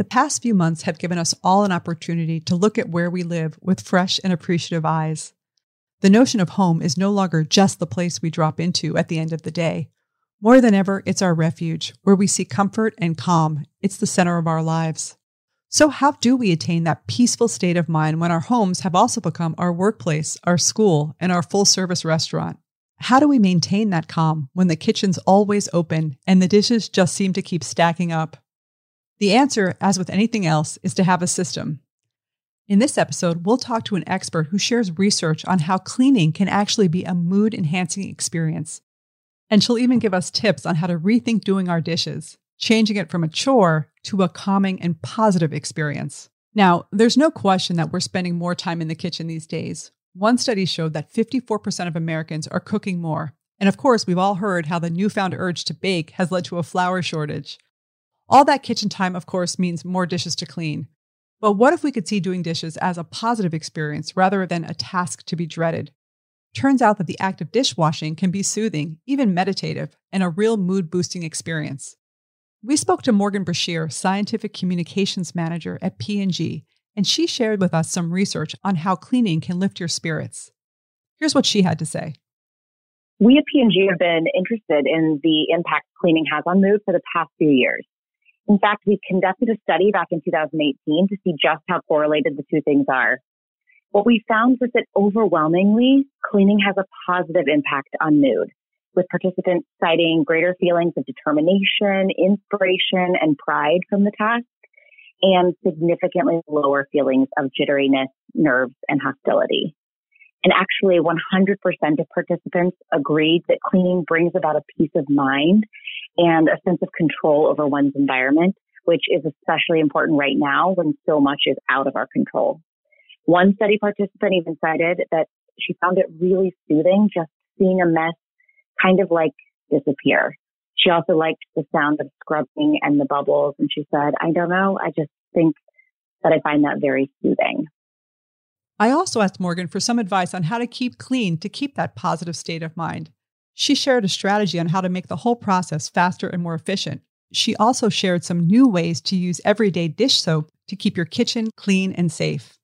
The past few months have given us all an opportunity to look at where we live with fresh and appreciative eyes. The notion of home is no longer just the place we drop into at the end of the day. More than ever, it's our refuge, where we seek comfort and calm. It's the center of our lives. So, how do we attain that peaceful state of mind when our homes have also become our workplace, our school, and our full service restaurant? How do we maintain that calm when the kitchen's always open and the dishes just seem to keep stacking up? The answer, as with anything else, is to have a system. In this episode, we'll talk to an expert who shares research on how cleaning can actually be a mood enhancing experience. And she'll even give us tips on how to rethink doing our dishes, changing it from a chore to a calming and positive experience. Now, there's no question that we're spending more time in the kitchen these days. One study showed that 54% of Americans are cooking more. And of course, we've all heard how the newfound urge to bake has led to a flour shortage. All that kitchen time, of course, means more dishes to clean. But what if we could see doing dishes as a positive experience rather than a task to be dreaded? Turns out that the act of dishwashing can be soothing, even meditative, and a real mood boosting experience. We spoke to Morgan Brashear, Scientific Communications Manager at P&G, and she shared with us some research on how cleaning can lift your spirits. Here's what she had to say. We at P&G have been interested in the impact cleaning has on mood for the past few years. In fact, we conducted a study back in 2018 to see just how correlated the two things are. What we found was that overwhelmingly, cleaning has a positive impact on mood, with participants citing greater feelings of determination, inspiration, and pride from the task, and significantly lower feelings of jitteriness, nerves, and hostility. And actually, 100% of participants agreed that cleaning brings about a peace of mind and a sense of control over one's environment, which is especially important right now when so much is out of our control. One study participant even cited that she found it really soothing just seeing a mess kind of like disappear. She also liked the sound of scrubbing and the bubbles. And she said, I don't know. I just think that I find that very soothing. I also asked Morgan for some advice on how to keep clean to keep that positive state of mind. She shared a strategy on how to make the whole process faster and more efficient. She also shared some new ways to use everyday dish soap to keep your kitchen clean and safe.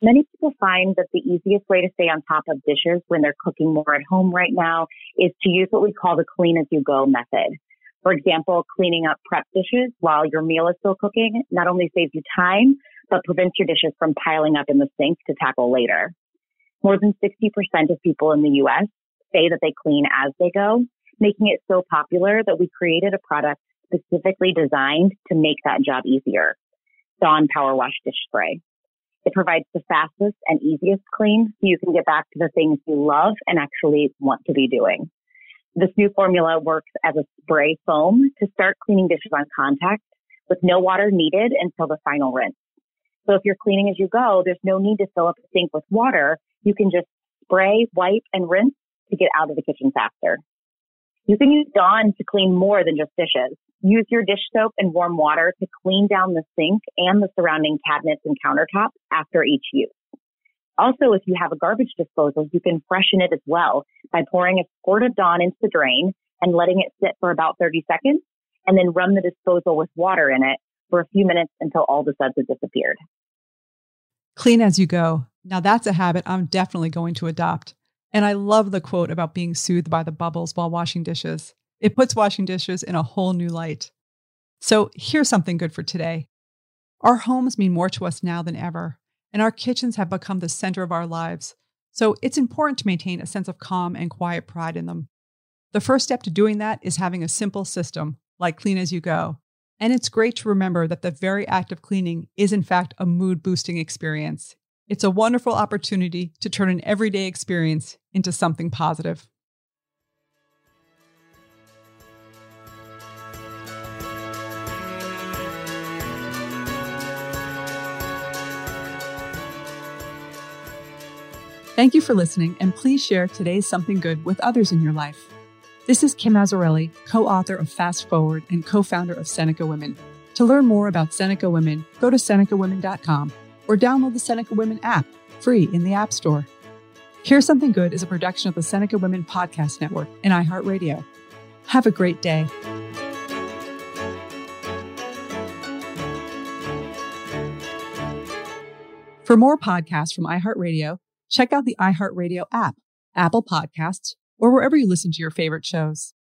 Many people find that the easiest way to stay on top of dishes when they're cooking more at home right now is to use what we call the clean as you go method. For example, cleaning up prep dishes while your meal is still cooking not only saves you time, but prevents your dishes from piling up in the sink to tackle later. More than 60% of people in the U.S. say that they clean as they go, making it so popular that we created a product specifically designed to make that job easier. Dawn Power Wash Dish Spray. It provides the fastest and easiest clean so you can get back to the things you love and actually want to be doing. This new formula works as a spray foam to start cleaning dishes on contact with no water needed until the final rinse. So if you're cleaning as you go, there's no need to fill up a sink with water. You can just spray, wipe, and rinse to get out of the kitchen faster. You can use Dawn to clean more than just dishes. Use your dish soap and warm water to clean down the sink and the surrounding cabinets and countertops after each use. Also, if you have a garbage disposal, you can freshen it as well by pouring a squirt of Dawn into the drain and letting it sit for about 30 seconds and then run the disposal with water in it for a few minutes until all the suds have disappeared. Clean as you go. Now that's a habit I'm definitely going to adopt. And I love the quote about being soothed by the bubbles while washing dishes. It puts washing dishes in a whole new light. So here's something good for today. Our homes mean more to us now than ever, and our kitchens have become the center of our lives. So it's important to maintain a sense of calm and quiet pride in them. The first step to doing that is having a simple system, like clean as you go, and it's great to remember that the very act of cleaning is, in fact, a mood boosting experience. It's a wonderful opportunity to turn an everyday experience into something positive. Thank you for listening, and please share today's Something Good with others in your life. This is Kim Azzarelli, co author of Fast Forward and co founder of Seneca Women. To learn more about Seneca Women, go to SenecaWomen.com or download the Seneca Women app, free in the App Store. Here's Something Good is a production of the Seneca Women Podcast Network and iHeartRadio. Have a great day. For more podcasts from iHeartRadio, check out the iHeartRadio app, Apple Podcasts, or wherever you listen to your favorite shows.